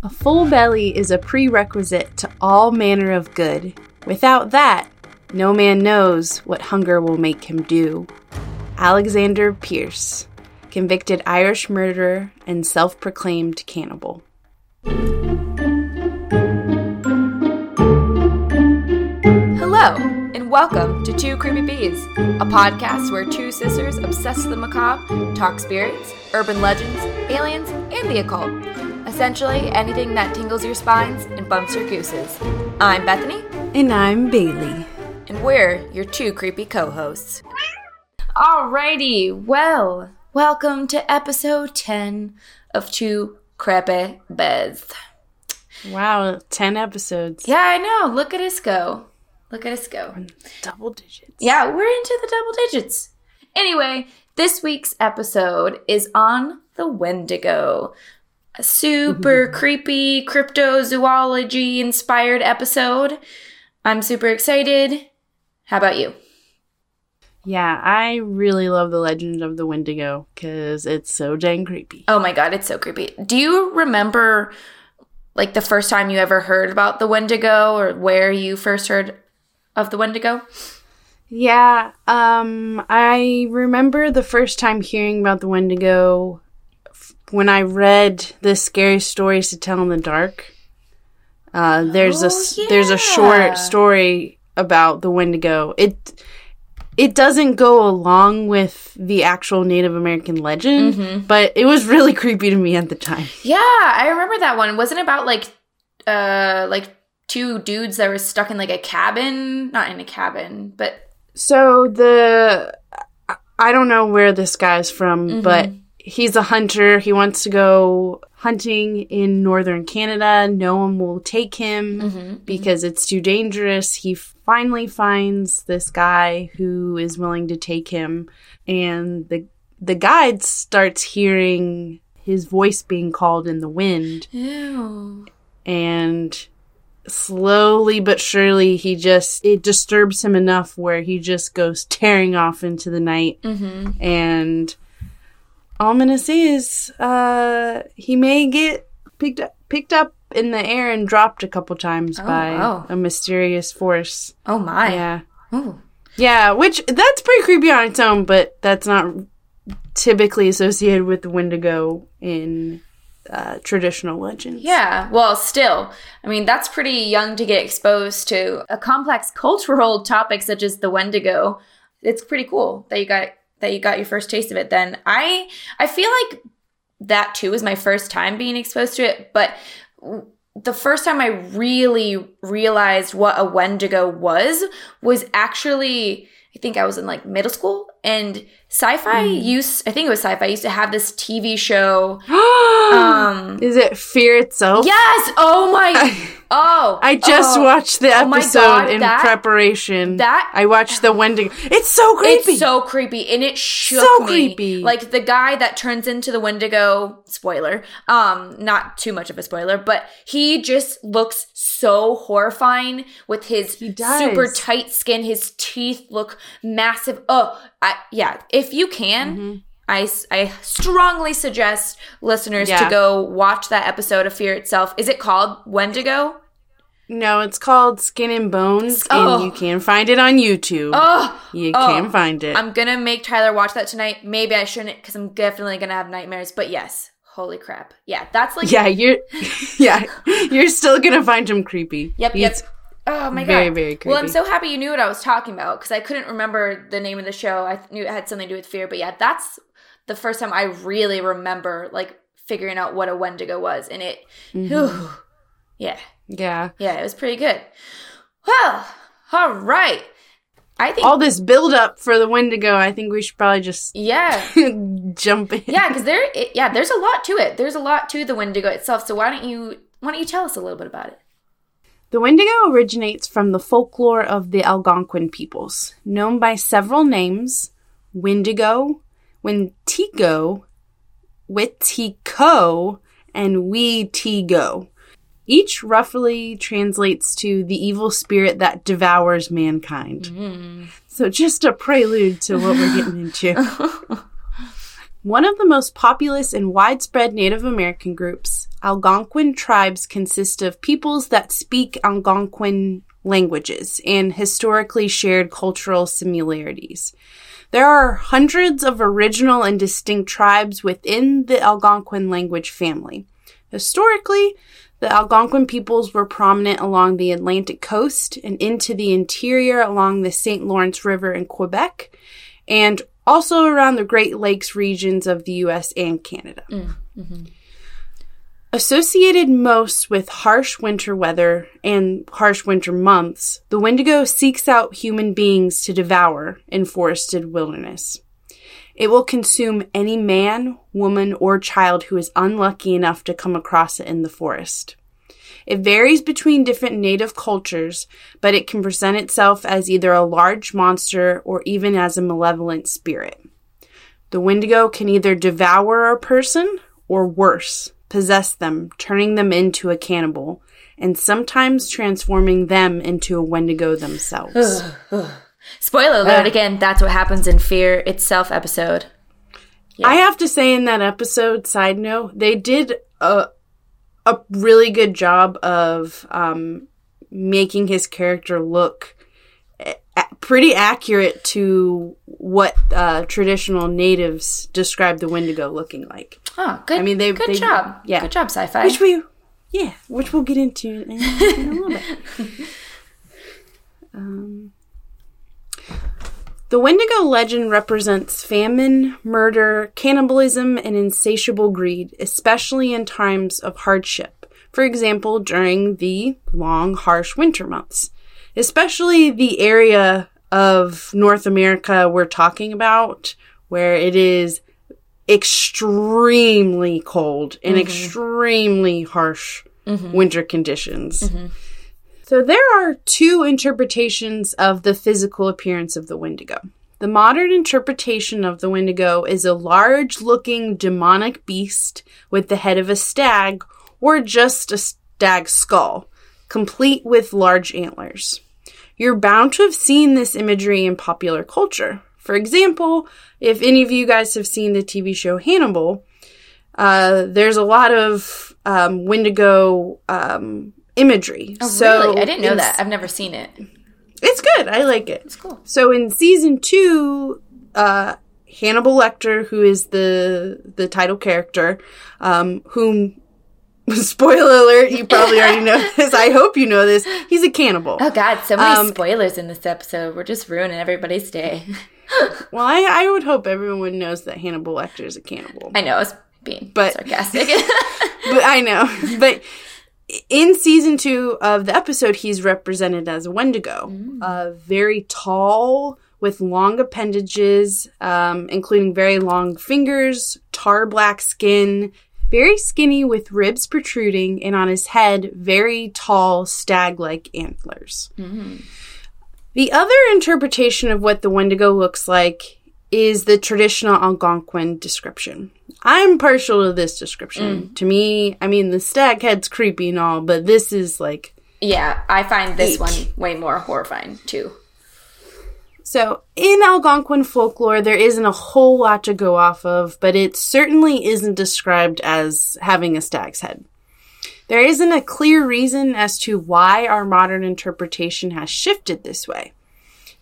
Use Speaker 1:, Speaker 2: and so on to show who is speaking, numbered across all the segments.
Speaker 1: A full belly is a prerequisite to all manner of good. Without that, no man knows what hunger will make him do. Alexander Pearce, convicted Irish murderer and self proclaimed cannibal.
Speaker 2: Hello, and welcome to Two Creepy Bees, a podcast where two sisters obsessed with the macabre talk spirits, urban legends, aliens, and the occult. Essentially, anything that tingles your spines and bumps your gooses. I'm Bethany,
Speaker 1: And I'm Bailey.
Speaker 2: and we're your two creepy co hosts. Alrighty, well, welcome to episode 10 of Two Creepy Bees.
Speaker 1: Wow, 10 episodes.
Speaker 2: Yeah, I know. Look at us go. Look at us go.
Speaker 1: Double digits.
Speaker 2: Yeah, we're into the double digits. Anyway, this week's episode is on the Wendigo. Super creepy cryptozoology inspired episode. I'm super excited. How about you?
Speaker 1: Yeah, I really love the legend of the Wendigo because it's so dang creepy.
Speaker 2: Oh my god, it's so creepy. Do you remember like the first time you ever heard about the Wendigo or where you first heard of the Wendigo?
Speaker 1: Yeah, um, I remember the first time hearing about the Wendigo when I read the scary stories to tell in the dark. Uh, there's a
Speaker 2: Oh,
Speaker 1: s- there's a short story about the Wendigo. It it doesn't go along with the actual Native American legend,
Speaker 2: Mm-hmm.
Speaker 1: but it was really creepy to me at the time.
Speaker 2: Yeah, I remember that one. Wasn't about like uh like two dudes that were stuck in like a cabin, not in a cabin, but
Speaker 1: So the I don't know where this guy's from, but he's a hunter. He wants to go hunting in northern Canada. No one will take him because it's too dangerous. He finally finds this guy who is willing to take him and the the guide starts hearing his voice being called in the wind
Speaker 2: Ew.
Speaker 1: and slowly but surely he just it disturbs him enough where he just goes tearing off into the night
Speaker 2: Mm-hmm.
Speaker 1: and all i'm gonna say is uh he may get picked up picked up in the air and dropped a couple times by
Speaker 2: wow.
Speaker 1: a mysterious force
Speaker 2: Oh my.
Speaker 1: yeah
Speaker 2: Ooh.
Speaker 1: yeah which that's pretty creepy on its own but that's not typically associated with the wendigo in uh, traditional legends
Speaker 2: Yeah. Well, still, I mean, that's pretty young to get exposed to a complex cultural topic such as the Wendigo. It's pretty cool that you got that you got your first taste of it. Then I I feel like that too was my first time being exposed to it, but the first time I really realized what a Wendigo was was actually I think I was in like middle school and sci-fi used I think it was sci-fi used to have this TV show um
Speaker 1: Is it Fear itself?
Speaker 2: Yes. Oh my. Oh.
Speaker 1: I just
Speaker 2: oh.
Speaker 1: watched the
Speaker 2: Oh
Speaker 1: episode
Speaker 2: God,
Speaker 1: in
Speaker 2: that-
Speaker 1: preparation.
Speaker 2: that-
Speaker 1: I watched the Wendigo. It's so creepy.
Speaker 2: It's so creepy, and it shook
Speaker 1: So
Speaker 2: me.
Speaker 1: creepy.
Speaker 2: Like the guy that turns into the Wendigo. Spoiler. Um, not too much of a spoiler, but he just looks so horrifying with his super tight skin. His teeth look massive. Oh, I, yeah. If you can.
Speaker 1: Mm-hmm.
Speaker 2: I, I strongly suggest listeners
Speaker 1: Yeah.
Speaker 2: to go watch that episode of Fear Itself. Is it called Wendigo?
Speaker 1: no, it's called Skin and Bones,
Speaker 2: Oh.
Speaker 1: and you can find it on YouTube.
Speaker 2: Oh,
Speaker 1: you
Speaker 2: oh.
Speaker 1: can find it.
Speaker 2: I'm gonna make Tyler watch that tonight. Maybe I shouldn't because I'm definitely gonna have nightmares. But yes, holy crap. Yeah, that's like
Speaker 1: yeah, you're. yeah, you're still gonna find him creepy.
Speaker 2: Yep,
Speaker 1: He's-
Speaker 2: yep. Oh my
Speaker 1: very,
Speaker 2: god.
Speaker 1: very
Speaker 2: Well, I'm so happy you knew what I was talking about because I couldn't remember the name of the show. I knew it had something to do with fear, but yeah, that's the first time I really remember like figuring out what a Wendigo was, and it,
Speaker 1: Mm-hmm.
Speaker 2: whew, yeah,
Speaker 1: Yeah.
Speaker 2: yeah, it was pretty good. Well, all right. I think,
Speaker 1: All this build up for the Wendigo, I think we should probably just
Speaker 2: yeah,
Speaker 1: jump in.
Speaker 2: yeah, because there, it, yeah, there's a lot to it. There's a lot to the Wendigo itself. So why don't you, why don't you tell us a little bit about it?
Speaker 1: The Wendigo originates from the folklore of the Algonquin peoples, known by several names Wendigo, Wintigo, Witiko, and Weetigo. Each roughly translates to the evil spirit that devours mankind. Mm. So, just a prelude to what we're getting into. One of the most populous and widespread Native American groups, Algonquin tribes consist of peoples that speak Algonquin languages and historically shared cultural similarities. There are hundreds of original and distinct tribes within the Algonquin language family. Historically, the Algonquin peoples were prominent along the Atlantic coast and into the interior along the St. Lawrence River in Quebec, and also around the Great Lakes regions of the US and Canada. Mm, mm-hmm. Associated most with harsh winter weather and harsh winter months, the Wendigo seeks out human beings to devour in forested wilderness. It will consume any man, woman, or child who is unlucky enough to come across it in the forest. It varies between different native cultures, but it can present itself as either a large monster or even as a malevolent spirit. The Wendigo can either devour a person or worse, possess them, turning them into a cannibal, and sometimes transforming them into a Wendigo themselves.
Speaker 2: Spoiler alert uh, again, that's what happens in Fear itself episode.
Speaker 1: Yeah. I have to say, in that episode, side note, they did a, a really good job of um, making his character look pretty accurate to what uh, traditional natives describe the Wendigo looking like.
Speaker 2: Oh, good. I mean, they good they, job. Yeah, good job, sci-fi.
Speaker 1: Which we, yeah, which we'll get into in, in a little bit. Um, the Wendigo legend represents famine, murder, cannibalism, and insatiable greed, especially in times of hardship. For example, during the long, harsh winter months, especially the area of North America we're talking about, where it is extremely cold and mm-hmm. extremely harsh mm-hmm. winter conditions. Mm-hmm. So there are two interpretations of the physical appearance of the Wendigo. The modern interpretation of the Wendigo is a large looking demonic beast with the head of a stag or just a stag skull, complete with large antlers. You're bound to have seen this imagery in popular culture. For example, if any of you guys have seen the TV show Hannibal, uh, there's a lot of um, Wendigo um, imagery.
Speaker 2: Oh, so really? I didn't know that. I've never seen it.
Speaker 1: It's good. I like it.
Speaker 2: It's cool.
Speaker 1: So in season two, uh, Hannibal Lecter, who is the the title character, um, whom spoiler alert, you probably already know this. I hope you know this. He's a cannibal.
Speaker 2: Oh God, so many um, spoilers in this episode. We're just ruining everybody's day.
Speaker 1: well, I, I would hope everyone knows that Hannibal Lecter is a cannibal.
Speaker 2: I know, I was being but, sarcastic.
Speaker 1: but I know. But in season two of the episode, he's represented as a Wendigo, mm. uh, very tall with long appendages, um, including very long fingers, tar black skin, very skinny with ribs protruding, and on his head, very tall stag like antlers. Mm-hmm. The other interpretation of what the Wendigo looks like is the traditional Algonquin description. I'm partial to this description. Mm. To me, I mean, the stag head's creepy and all, but this is like.
Speaker 2: Yeah, I find this Eek. one way more horrifying too.
Speaker 1: So, in Algonquin folklore, there isn't a whole lot to go off of, but it certainly isn't described as having a stag's head. There isn't a clear reason as to why our modern interpretation has shifted this way.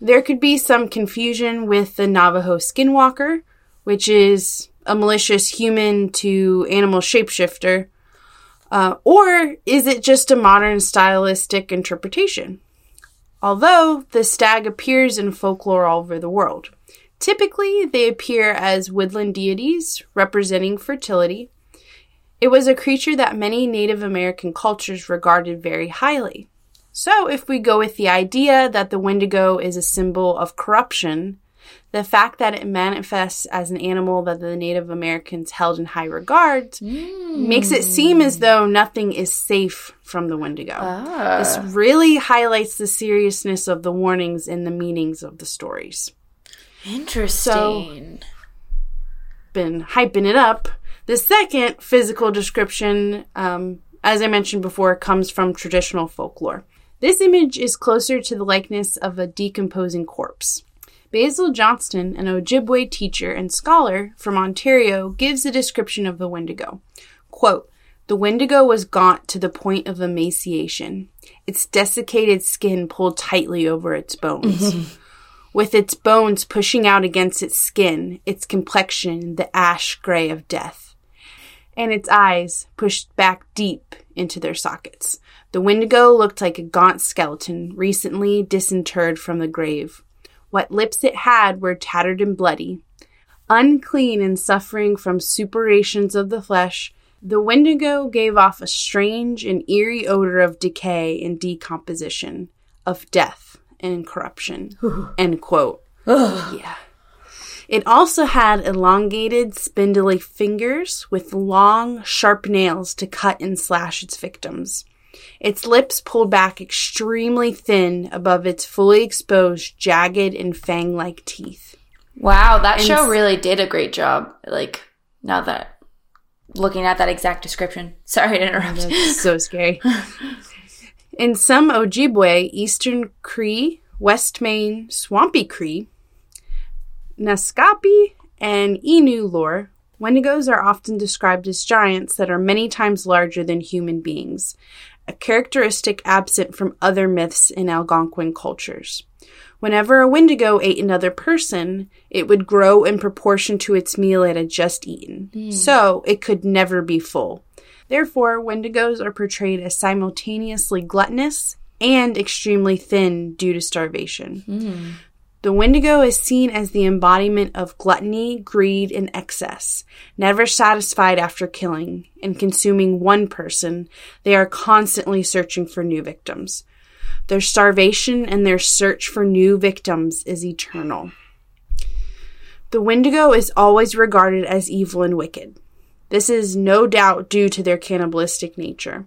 Speaker 1: There could be some confusion with the Navajo skinwalker, which is a malicious human to animal shapeshifter? Uh, or is it just a modern stylistic interpretation? Although the stag appears in folklore all over the world. Typically, they appear as woodland deities representing fertility. It was a creature that many Native American cultures regarded very highly. So, if we go with the idea that the Wendigo is a symbol of corruption, the fact that it manifests as an animal that the Native Americans held in high regard mm. makes it seem as though nothing is safe from the Wendigo. Ah. This really highlights the seriousness of the warnings and the meanings of the stories.
Speaker 2: Interesting. So,
Speaker 1: been hyping it up. The second physical description, um, as I mentioned before, comes from traditional folklore. This image is closer to the likeness of a decomposing corpse. Basil Johnston, an Ojibwe teacher and scholar from Ontario, gives a description of the Wendigo. Quote, the Wendigo was gaunt to the point of emaciation, its desiccated skin pulled tightly over its bones. With its bones pushing out against its skin, its complexion the ash gray of death, and its eyes pushed back deep into their sockets. The Wendigo looked like a gaunt skeleton recently disinterred from the grave. What lips it had were tattered and bloody. Unclean and suffering from suppurations of the flesh, the Wendigo gave off a strange and eerie odor of decay and decomposition, of death and corruption. End quote. yeah. It also had elongated, spindly fingers with long, sharp nails to cut and slash its victims. Its lips pulled back extremely thin above its fully exposed, jagged, and fang like teeth.
Speaker 2: Wow, that and show really did a great job. Like, now that looking at that exact description. Sorry to interrupt.
Speaker 1: That's so scary. In some Ojibwe, Eastern Cree, West Main, Swampy Cree, Naskapi, and Innu lore, Wendigos are often described as giants that are many times larger than human beings, a characteristic absent from other myths in Algonquin cultures. Whenever a Wendigo ate another person, it would grow in proportion to its meal it had just eaten. Mm. So it could never be full. Therefore, Wendigos are portrayed as simultaneously gluttonous and extremely thin due to starvation. Mm. The Wendigo is seen as the embodiment of gluttony, greed, and excess. Never satisfied after killing and consuming one person, they are constantly searching for new victims. Their starvation and their search for new victims is eternal. The Wendigo is always regarded as evil and wicked. This is no doubt due to their cannibalistic nature.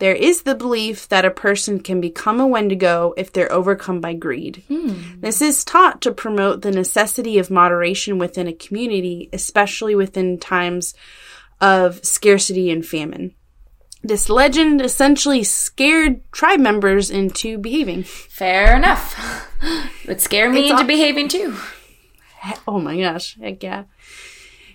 Speaker 1: There is the belief that a person can become a Wendigo if they're overcome by greed. Hmm. This is taught to promote the necessity of moderation within a community, especially within times of scarcity and famine. This legend essentially scared tribe members into behaving.
Speaker 2: Fair enough. Would scare me it's into behaving too.
Speaker 1: Oh my gosh, heck yeah.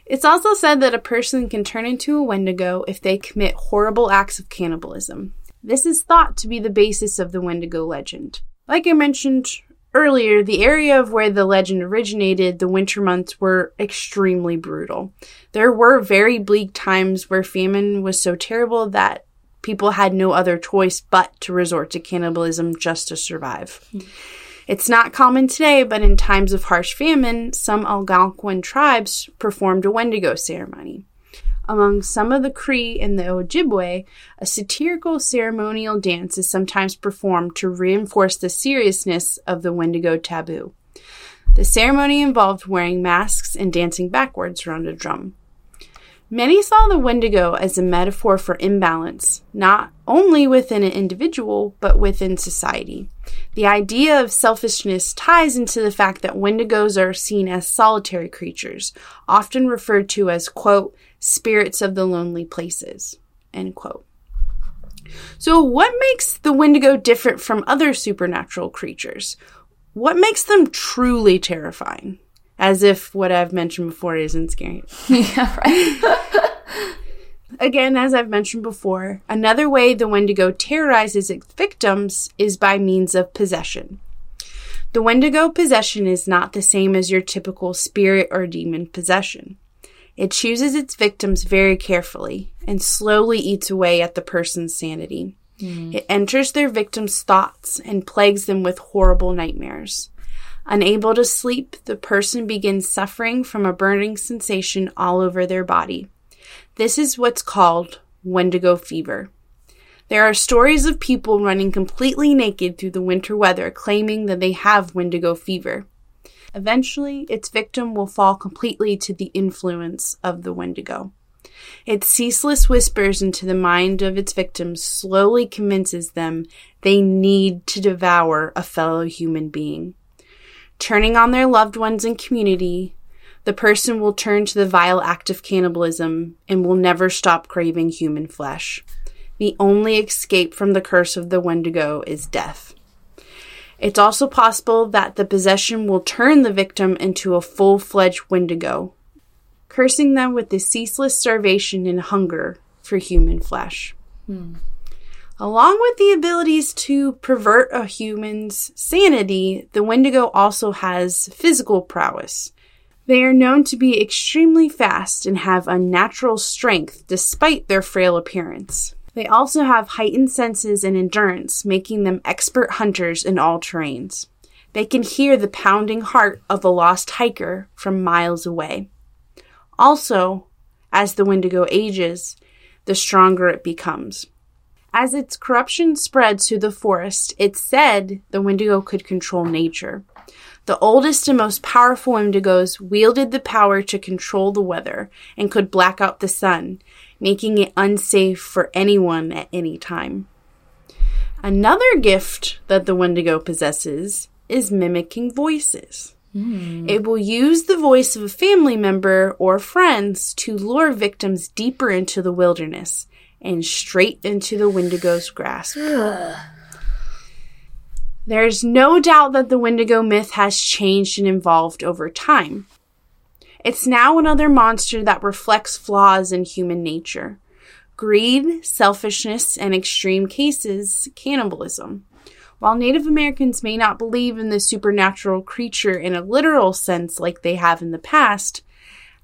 Speaker 1: It's also said that a person can turn into a Wendigo if they commit horrible acts of cannibalism. This is thought to be the basis of the Wendigo legend. Like I mentioned earlier, the area of where the legend originated, the winter months, were extremely brutal. There were very bleak times where famine was so terrible that people had no other choice but to resort to cannibalism just to survive. Hmm. It's not common today, but in times of harsh famine, some Algonquin tribes performed a Wendigo ceremony. Among some of the Cree and the Ojibwe, a satirical ceremonial dance is sometimes performed to reinforce the seriousness of the Wendigo taboo. The ceremony involved wearing masks and dancing backwards around a drum. Many saw the Wendigo as a metaphor for imbalance, not only within an individual, but within society. The idea of selfishness ties into the fact that Wendigos are seen as solitary creatures, often referred to as, quote, spirits of the lonely places, end quote. So, what makes the Wendigo different from other supernatural creatures? What makes them truly terrifying? as if what I've mentioned before isn't scary. yeah, right. Again, as I've mentioned before, another way the Wendigo terrorizes its victims is by means of possession. The Wendigo possession is not the same as your typical spirit or demon possession. It chooses its victims very carefully and slowly eats away at the person's sanity. Mm. It enters their victims' thoughts and plagues them with horrible nightmares. Unable to sleep, the person begins suffering from a burning sensation all over their body. This is what's called Wendigo fever. There are stories of people running completely naked through the winter weather claiming that they have Wendigo fever. Eventually, its victim will fall completely to the influence of the Wendigo. Its ceaseless whispers into the mind of its victims slowly convinces them they need to devour a fellow human being turning on their loved ones and community, the person will turn to the vile act of cannibalism and will never stop craving human flesh. The only escape from the curse of the Wendigo is death. It's also possible that the possession will turn the victim into a full fledged Wendigo, cursing them with the ceaseless starvation and hunger for human flesh. Hmm. Along with the abilities to pervert a human's sanity, the Wendigo also has physical prowess. They are known to be extremely fast and have unnatural strength despite their frail appearance. They also have heightened senses and endurance, making them expert hunters in all terrains. They can hear the pounding heart of a lost hiker from miles away. Also, as the Wendigo ages, the stronger it becomes. As its corruption spreads through the forest, it's said the Wendigo could control nature. The oldest and most powerful Wendigos wielded the power to control the weather and could black out the sun, making it unsafe for anyone at any time. Another gift that the Wendigo possesses is mimicking voices. Mm. It will use the voice of a family member or friends to lure victims deeper into the wilderness and straight into the Wendigo's grasp. There's no doubt that the Wendigo myth has changed and evolved over time. It's now another monster that reflects flaws in human nature greed, selfishness, and extreme cases, cannibalism. While Native Americans may not believe in the supernatural creature in a literal sense like they have in the past,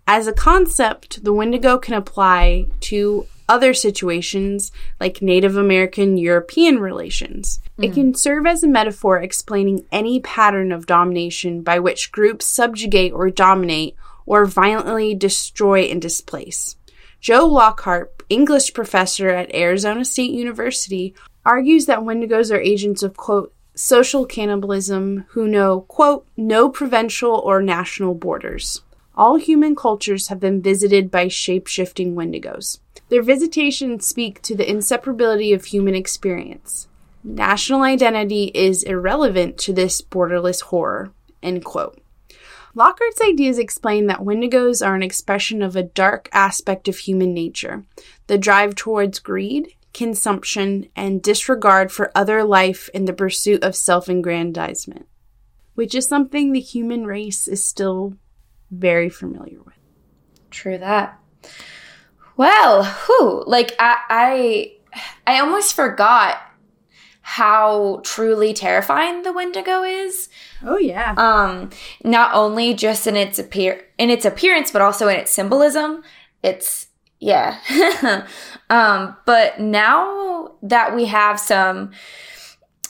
Speaker 1: as a concept, the Wendigo can apply to other situations like Native American European relations. Mm. It can serve as a metaphor explaining any pattern of domination by which groups subjugate or dominate or violently destroy and displace. Joe Lockhart, English professor at Arizona State University, argues that Wendigos are agents of, quote, social cannibalism who know, quote, no provincial or national borders. All human cultures have been visited by shape shifting Wendigos. Their visitations speak to the inseparability of human experience. National identity is irrelevant to this borderless horror. End quote. Lockhart's ideas explain that wendigos are an expression of a dark aspect of human nature the drive towards greed, consumption, and disregard for other life in the pursuit of self aggrandizement, which is something the human race is still very familiar with.
Speaker 2: True that. Well, who like I, I I almost forgot how truly terrifying the Wendigo is.
Speaker 1: Oh yeah.
Speaker 2: Um, not only just in its appear in its appearance, but also in its symbolism. It's yeah. um, but now that we have some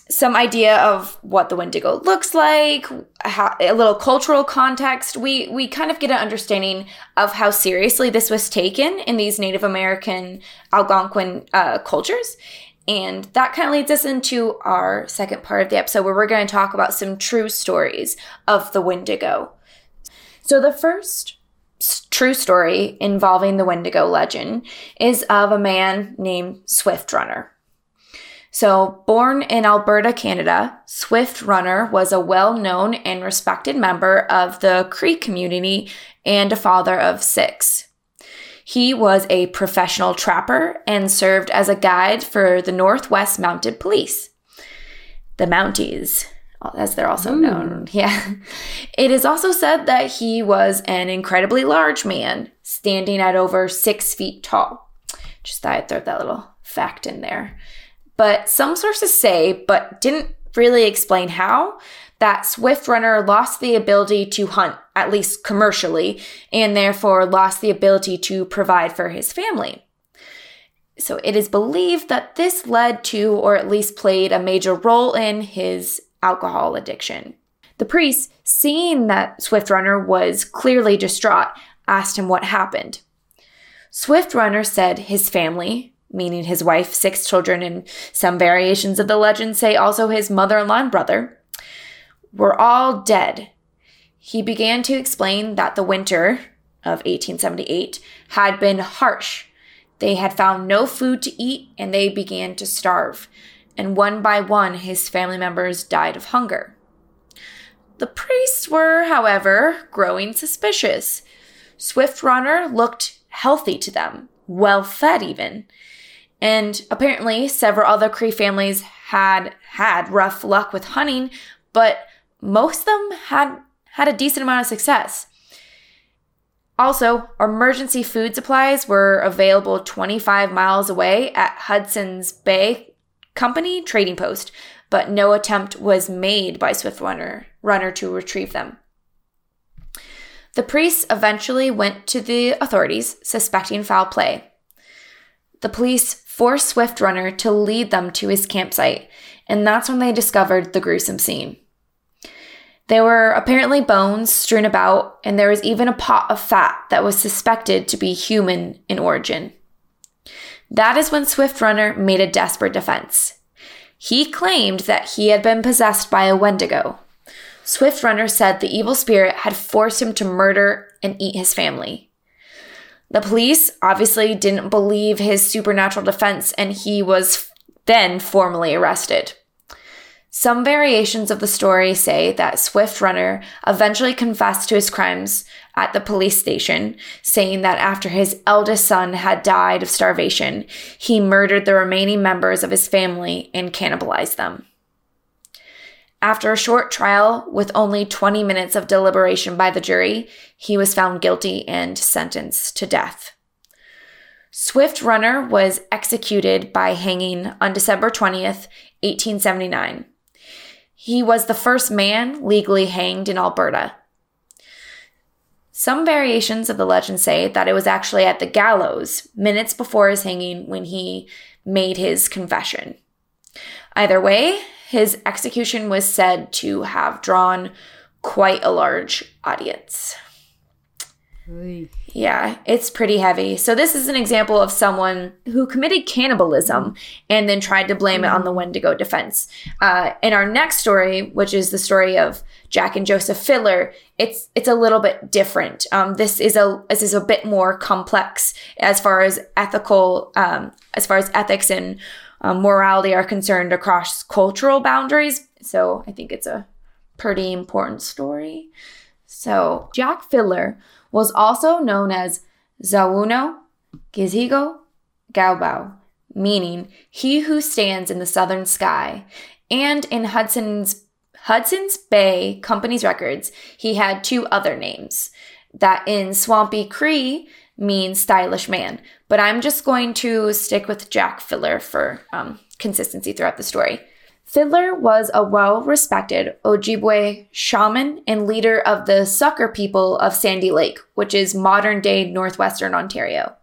Speaker 2: some idea of what the Wendigo looks like, how, a little cultural context. We we kind of get an understanding of how seriously this was taken in these Native American Algonquin uh, cultures, and that kind of leads us into our second part of the episode, where we're going to talk about some true stories of the Wendigo. So the first true story involving the Wendigo legend is of a man named Swift Runner. So, born in Alberta, Canada, Swift Runner was a well known and respected member of the Cree community and a father of six. He was a professional trapper and served as a guide for the Northwest Mounted Police, the Mounties, as they're also mm. known. Yeah. It is also said that he was an incredibly large man, standing at over six feet tall. Just thought I'd throw that little fact in there. But some sources say, but didn't really explain how, that Swift Runner lost the ability to hunt, at least commercially, and therefore lost the ability to provide for his family. So it is believed that this led to, or at least played a major role in, his alcohol addiction. The priest, seeing that Swift Runner was clearly distraught, asked him what happened. Swift Runner said his family, meaning his wife, six children, and some variations of the legend say also his mother in law and brother, were all dead. He began to explain that the winter of 1878 had been harsh. They had found no food to eat and they began to starve. And one by one, his family members died of hunger. The priests were, however, growing suspicious. Swift Runner looked healthy to them, well fed even. And apparently, several other Cree families had had rough luck with hunting, but most of them had had a decent amount of success. Also, emergency food supplies were available 25 miles away at Hudson's Bay Company trading post, but no attempt was made by Swift Runner, Runner to retrieve them. The priests eventually went to the authorities, suspecting foul play. The police forced Swift Runner to lead them to his campsite, and that's when they discovered the gruesome scene. There were apparently bones strewn about, and there was even a pot of fat that was suspected to be human in origin. That is when Swift Runner made a desperate defense. He claimed that he had been possessed by a Wendigo. Swift Runner said the evil spirit had forced him to murder and eat his family. The police obviously didn't believe his supernatural defense, and he was then formally arrested. Some variations of the story say that Swift Runner eventually confessed to his crimes at the police station, saying that after his eldest son had died of starvation, he murdered the remaining members of his family and cannibalized them. After a short trial with only 20 minutes of deliberation by the jury, he was found guilty and sentenced to death. Swift Runner was executed by hanging on December 20th, 1879. He was the first man legally hanged in Alberta. Some variations of the legend say that it was actually at the gallows minutes before his hanging when he made his confession. Either way, his execution was said to have drawn quite a large audience. Yeah, it's pretty heavy. So, this is an example of someone who committed cannibalism and then tried to blame it on the Wendigo defense. Uh, in our next story, which is the story of Jack and Joseph Fiddler, it's it's a little bit different. Um, this is a this is a bit more complex as far as ethical, um, as far as ethics and um, morality are concerned across cultural boundaries. So, I think it's a pretty important story. So, Jack Fiddler was also known as Zawuno, Gizigo, Gaubao, meaning he who stands in the southern sky. And in Hudson's Hudson's Bay Company's records, he had two other names that in Swampy Cree means stylish man. But I'm just going to stick with Jack Fiddler for um, consistency throughout the story. Fiddler was a well respected Ojibwe shaman and leader of the Sucker people of Sandy Lake, which is modern day northwestern Ontario.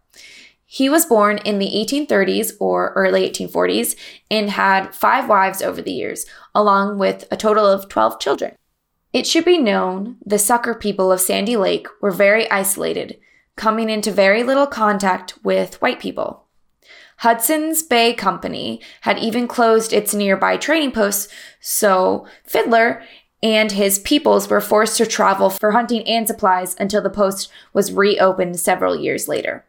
Speaker 2: He was born in the 1830s or early 1840s and had five wives over the years, along with a total of 12 children. It should be known the Sucker people of Sandy Lake were very isolated, coming into very little contact with white people. Hudson's Bay Company had even closed its nearby trading posts, so Fiddler and his peoples were forced to travel for hunting and supplies until the post was reopened several years later.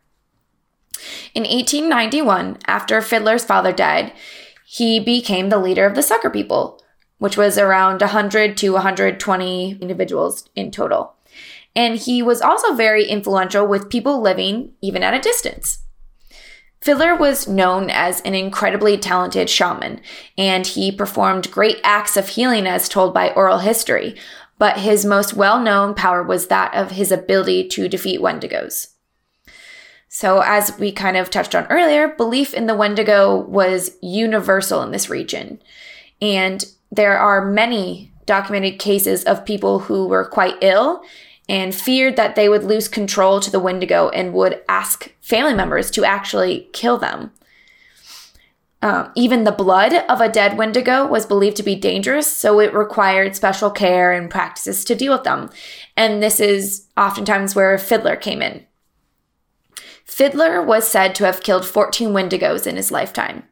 Speaker 2: In 1891, after Fiddler's father died, he became the leader of the Sucker people, which was around 100 to 120 individuals in total. And he was also very influential with people living even at a distance. Fiddler was known as an incredibly talented shaman, and he performed great acts of healing as told by oral history, but his most well known power was that of his ability to defeat Wendigos. So, as we kind of touched on earlier, belief in the Wendigo was universal in this region. And there are many documented cases of people who were quite ill and feared that they would lose control to the Wendigo and would ask family members to actually kill them. Um, even the blood of a dead Wendigo was believed to be dangerous, so it required special care and practices to deal with them. And this is oftentimes where Fiddler came in. Fiddler was said to have killed 14 Wendigos in his lifetime.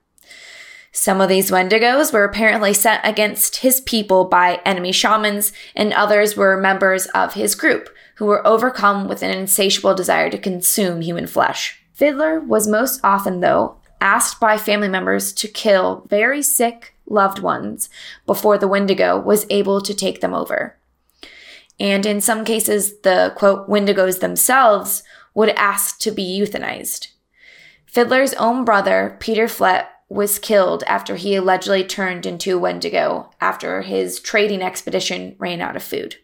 Speaker 2: Some of these Wendigos were apparently sent against his people by enemy shamans, and others were members of his group who were overcome with an insatiable desire to consume human flesh. Fiddler was most often, though, asked by family members to kill very sick loved ones before the Wendigo was able to take them over. And in some cases, the quote, Wendigos themselves would ask to be euthanized. Fiddler's own brother, Peter Flett, was killed after he allegedly turned into Wendigo after his trading expedition ran out of food.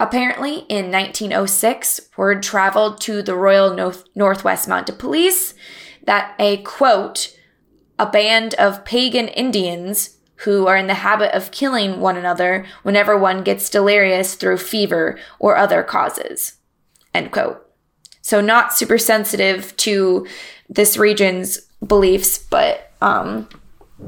Speaker 2: Apparently, in 1906, word traveled to the Royal North- Northwest Mounted Police that a quote, a band of pagan Indians who are in the habit of killing one another whenever one gets delirious through fever or other causes, end quote. So, not super sensitive to this region's beliefs, but um,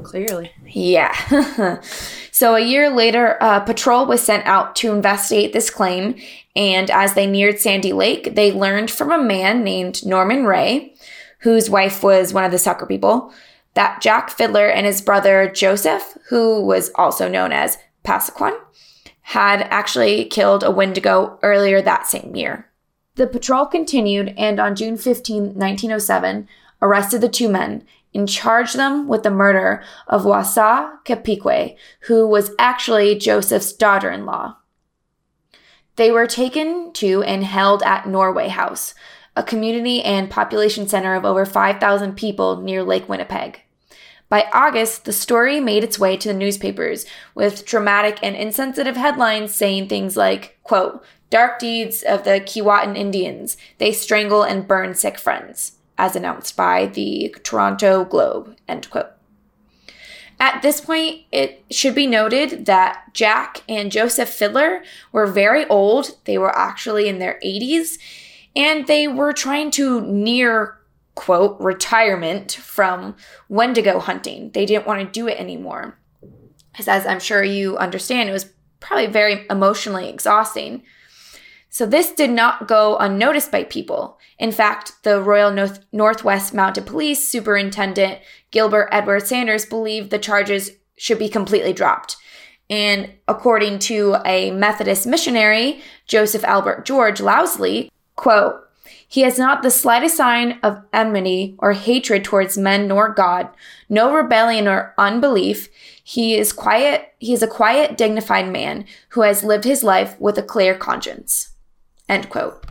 Speaker 1: Clearly.
Speaker 2: yeah. so a year later, a patrol was sent out to investigate this claim. And as they neared Sandy Lake, they learned from a man named Norman Rae, whose wife was one of the sucker people, that Jack Fiddler and his brother Joseph, who was also known as Passaquan, had actually killed a Wendigo earlier that same year. The patrol continued and on June 15, 1907, arrested the two men and charged them with the murder of Wasa Kapique, who was actually Joseph's daughter in law. They were taken to and held at Norway House, a community and population center of over 5,000 people near Lake Winnipeg. By August, the story made its way to the newspapers with dramatic and insensitive headlines saying things like, quote, Dark deeds of the Keewatin Indians. They strangle and burn sick friends as announced by the Toronto Globe. End quote. At this point, it should be noted that Jack and Joseph Fiddler were very old. They were actually in their 80s, and they were trying to near, quote, retirement from Wendigo hunting. They didn't want to do it anymore. Because, as I'm sure you understand, it was probably very emotionally exhausting. So this did not go unnoticed by people. In fact, the Royal North- Northwest Mounted Police Superintendent Gilbert Edward Sanders believed the charges should be completely dropped. And according to a Methodist missionary, Joseph Albert George Lousley, quote, he has not the slightest sign of enmity or hatred towards men nor God, no rebellion or unbelief. He is quiet, he is a quiet, dignified man who has lived his life with a clear conscience. End quote.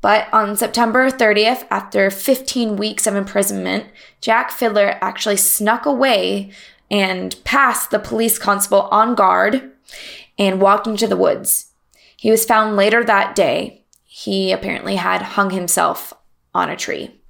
Speaker 2: But on September 30th, after 15 weeks of imprisonment, Jack Fiddler actually snuck away and passed the police constable on guard and walked into the woods. He was found later that day. He apparently had hung himself on a tree.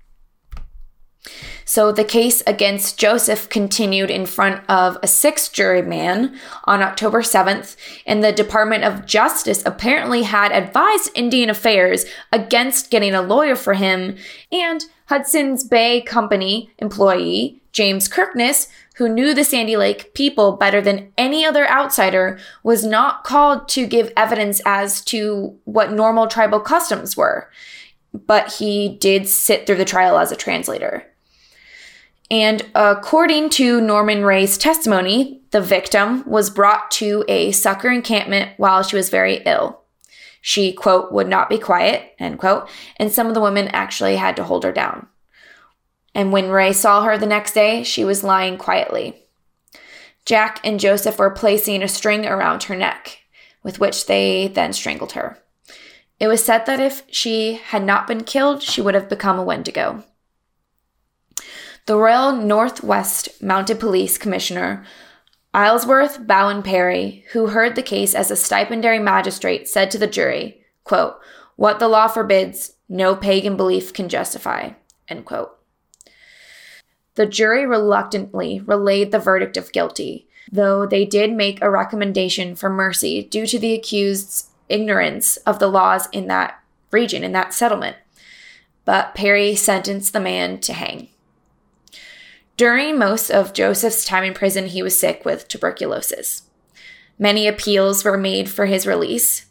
Speaker 2: So the case against Joseph continued in front of a sixth juryman on October 7th, and the Department of Justice apparently had advised Indian Affairs against getting a lawyer for him, and Hudson's Bay Company employee James Kirkness, who knew the Sandy Lake people better than any other outsider, was not called to give evidence as to what normal tribal customs were. But he did sit through the trial as a translator. And according to Norman Rae's testimony, the victim was brought to a sucker encampment while she was very ill. She, quote, would not be quiet, end quote, and some of the women actually had to hold her down. And when Ray saw her the next day, she was lying quietly. Jack and Joseph were placing a string around her neck, with which they then strangled her. It was said that if she had not been killed, she would have become a Wendigo. The Royal Northwest Mounted Police Commissioner Aylesworth Bowen Perry, who heard the case as a stipendiary magistrate, said to the jury, quote, What the law forbids, no pagan belief can justify. End quote. The jury reluctantly relayed the verdict of guilty, though they did make a recommendation for mercy due to the accused's ignorance of the laws in that region, in that settlement. But Perry sentenced the man to hang. During most of Joseph's time in prison, he was sick with tuberculosis. Many appeals were made for his release,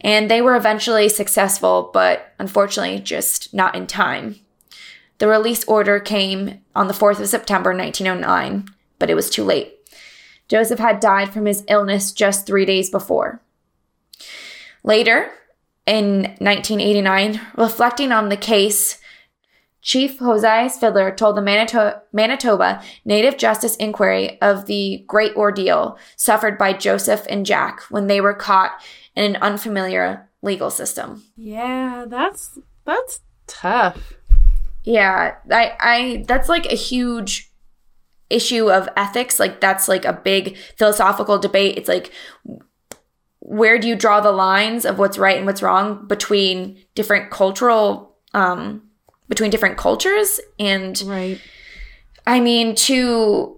Speaker 2: and they were eventually successful, but unfortunately, just not in time. The release order came on the 4th of September 1909, but it was too late. Joseph had died from his illness just three days before. Later, in 1989, reflecting on the case, Chief Josias Fiddler told the Manito- Manitoba Native Justice Inquiry of the great ordeal suffered by Joseph and Jack when they were caught in an unfamiliar legal system.
Speaker 1: Yeah, that's that's tough.
Speaker 2: Yeah, I, I, that's like a huge issue of ethics. Like, that's like a big philosophical debate. It's like, where do you draw the lines of what's right and what's wrong between different cultural, um, between different cultures? And,
Speaker 1: Right.
Speaker 2: I mean, to,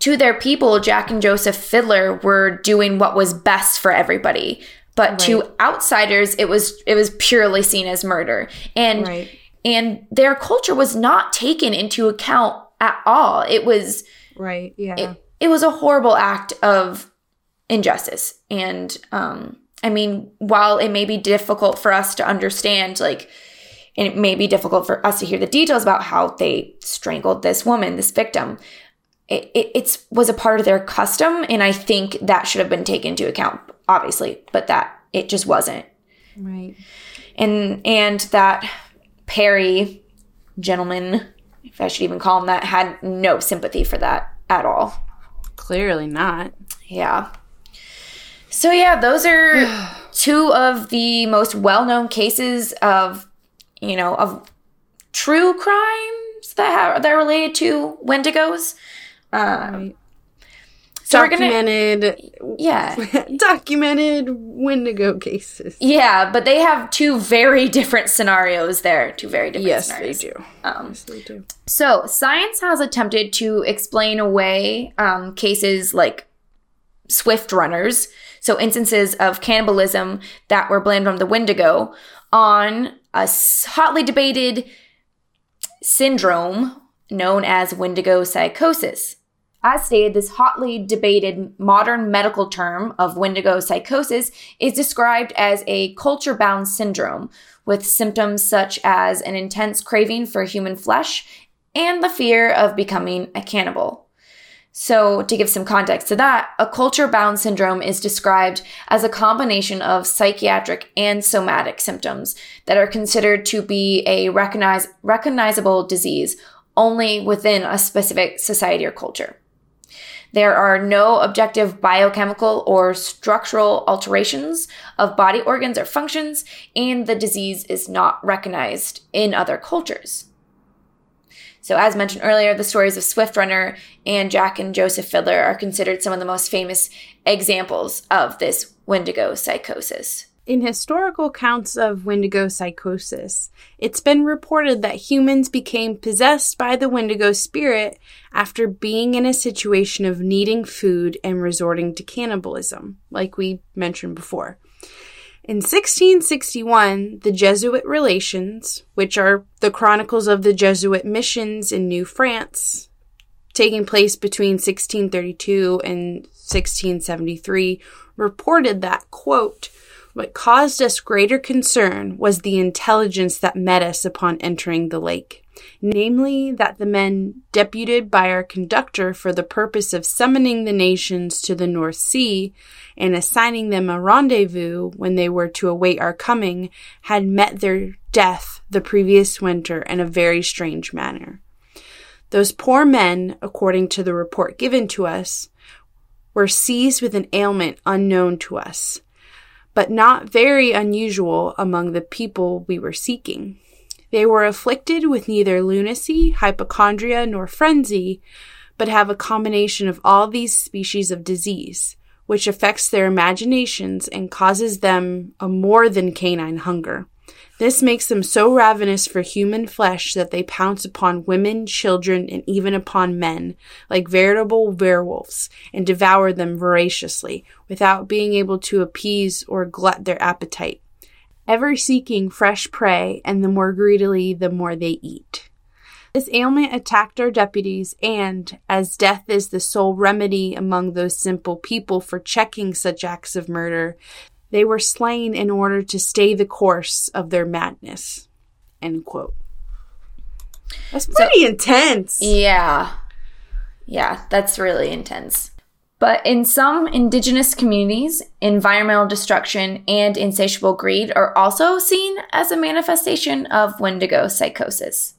Speaker 2: to their people, Jack and Joseph Fiddler were doing what was best for everybody. But to outsiders, it was it was purely seen as murder. And
Speaker 1: Right.
Speaker 2: and their culture was not taken into account at all. It was
Speaker 1: Right. Yeah.
Speaker 2: it, it was a horrible act of injustice. And um, I mean, while it may be difficult for us to understand, like, and it may be difficult for us to hear the details about how they strangled this woman, this victim. It, it it's was a part of their custom, and I think that should have been taken into account, obviously, but that it just wasn't
Speaker 1: right.
Speaker 2: and and that Perry gentleman, if I should even call him that, had no sympathy for that at all.
Speaker 1: Clearly not.
Speaker 2: Yeah. So yeah, those are two of the most well-known cases of, you know, of true crimes that have, that are related to Wendigos. Uh,
Speaker 1: Right.
Speaker 2: so we're gonna,
Speaker 1: Documented,
Speaker 2: yeah,
Speaker 1: documented Wendigo cases.
Speaker 2: yeah, but they have two very different scenarios there. Two very different
Speaker 1: Yes,
Speaker 2: scenarios.
Speaker 1: they do.
Speaker 2: Um,
Speaker 1: Yes, they do.
Speaker 2: So, science has attempted to explain away um, cases like Swift Runner's, so instances of cannibalism that were blamed on the Wendigo, on a hotly debated syndrome known as Wendigo psychosis. As stated, this hotly debated modern medical term of Wendigo psychosis is described as a culture bound syndrome with symptoms such as an intense craving for human flesh and the fear of becoming a cannibal. So, to give some context to that, a culture bound syndrome is described as a combination of psychiatric and somatic symptoms that are considered to be a recognize, recognizable disease only within a specific society or culture. There are no objective biochemical or structural alterations of body organs or functions, and the disease is not recognized in other cultures. So, as mentioned earlier, the stories of Swift Runner and Jack and Joseph Fiddler are considered some of the most famous examples of this Wendigo psychosis.
Speaker 1: In historical accounts of Wendigo psychosis, it's been reported that humans became possessed by the Wendigo spirit after being in a situation of needing food and resorting to cannibalism, like we mentioned before. In 1661, the Jesuit Relations, which are the chronicles of the Jesuit missions in New France, taking place between 1632 and 1673, reported that, quote, what caused us greater concern was the intelligence that met us upon entering the lake, namely that the men deputed by our conductor for the purpose of summoning the nations to the North Sea and assigning them a rendezvous when they were to await our coming had met their death the previous winter in a very strange manner. Those poor men, according to the report given to us, were seized with an ailment unknown to us but not very unusual among the people we were seeking. They were afflicted with neither lunacy, hypochondria, nor frenzy, but have a combination of all these species of disease, which affects their imaginations and causes them a more than canine hunger. This makes them so ravenous for human flesh that they pounce upon women, children, and even upon men, like veritable werewolves, and devour them voraciously, without being able to appease or glut their appetite, ever seeking fresh prey, and the more greedily the more they eat. This ailment attacked our deputies, and, as death is the sole remedy among those simple people for checking such acts of murder, they were slain in order to stay the course of their madness. End quote. That's pretty intense.
Speaker 2: Yeah. Yeah, that's really intense. But in some indigenous communities, environmental destruction and insatiable greed are also seen as a manifestation of Wendigo psychosis.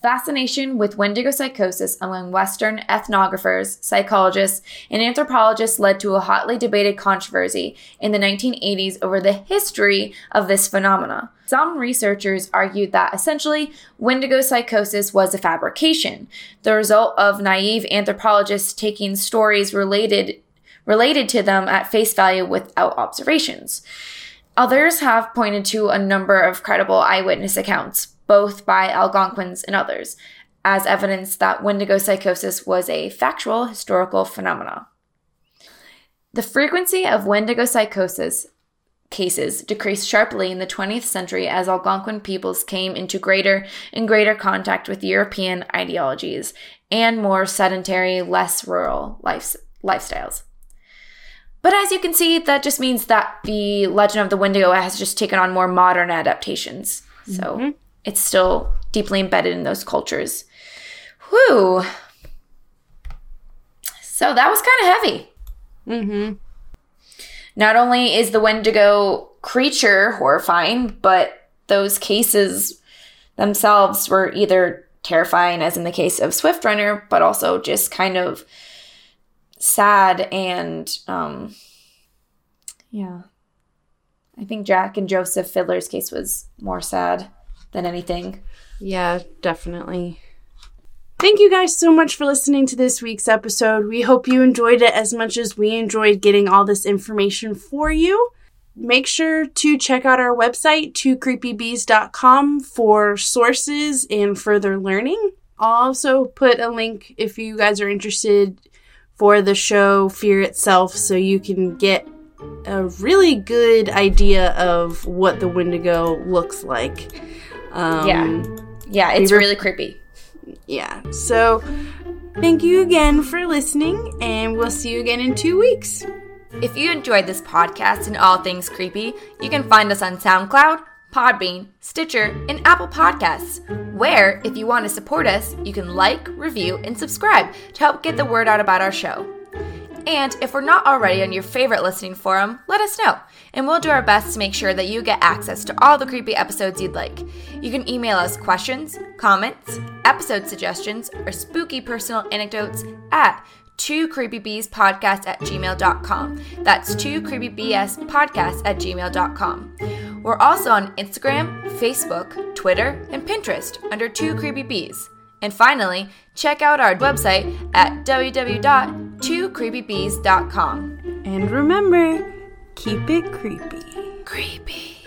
Speaker 2: Fascination with Wendigo psychosis among Western ethnographers, psychologists, and anthropologists led to a hotly debated controversy in the 1980s over the history of this phenomena. Some researchers argued that essentially Wendigo psychosis was a fabrication, the result of naive anthropologists taking stories related related to them at face value without observations. Others have pointed to a number of credible eyewitness accounts, both by Algonquins and others, as evidence that Wendigo psychosis was a factual historical phenomenon. The frequency of Wendigo psychosis cases decreased sharply in the 20th century as Algonquin peoples came into greater and greater contact with European ideologies and more sedentary, less rural life, lifestyles. But as you can see, that just means that the Legend of the Wendigo has just taken on more modern adaptations. So mm-hmm it's still deeply embedded in those cultures. Whew. So that was kind of heavy. Mm-hmm. Not only is the Wendigo creature horrifying, but those cases themselves were either terrifying, as in the case of Swift Runner, but also just kind of sad and, um, yeah. I think Jack and Joseph Fiddler's case was more sad than anything.
Speaker 1: Yeah, definitely. Thank you guys so much for listening to this week's episode. We hope you enjoyed it as much as we enjoyed getting all this information for you. Make sure to check out our website, twocreepybees.com, for sources and further learning. I'll also put a link if you guys are interested for the show Fear itself so you can get a really good idea of what the Wendigo looks like.
Speaker 2: Um, yeah. Yeah, it's really creepy.
Speaker 1: Yeah. So thank you again for listening, and we'll see you again in two weeks.
Speaker 2: If you enjoyed this podcast and all things creepy, you can find us on SoundCloud, Podbean, Stitcher, and Apple Podcasts, where, if you want to support us, you can like, review, and subscribe to help get the word out about our show. And if we're not already on your favorite listening forum, let us know, and we'll do our best to make sure that you get access to all the creepy episodes you'd like. You can email us questions, comments, episode suggestions, or spooky personal anecdotes at two creepybeespodcast at gmail.com. That's two creepybspodcast at gmail.com. We're also on Instagram, Facebook, Twitter, and Pinterest under two creepy bees. And finally, check out our website at www.twocreepybees.com.
Speaker 1: And remember, keep it creepy.
Speaker 2: Creepy.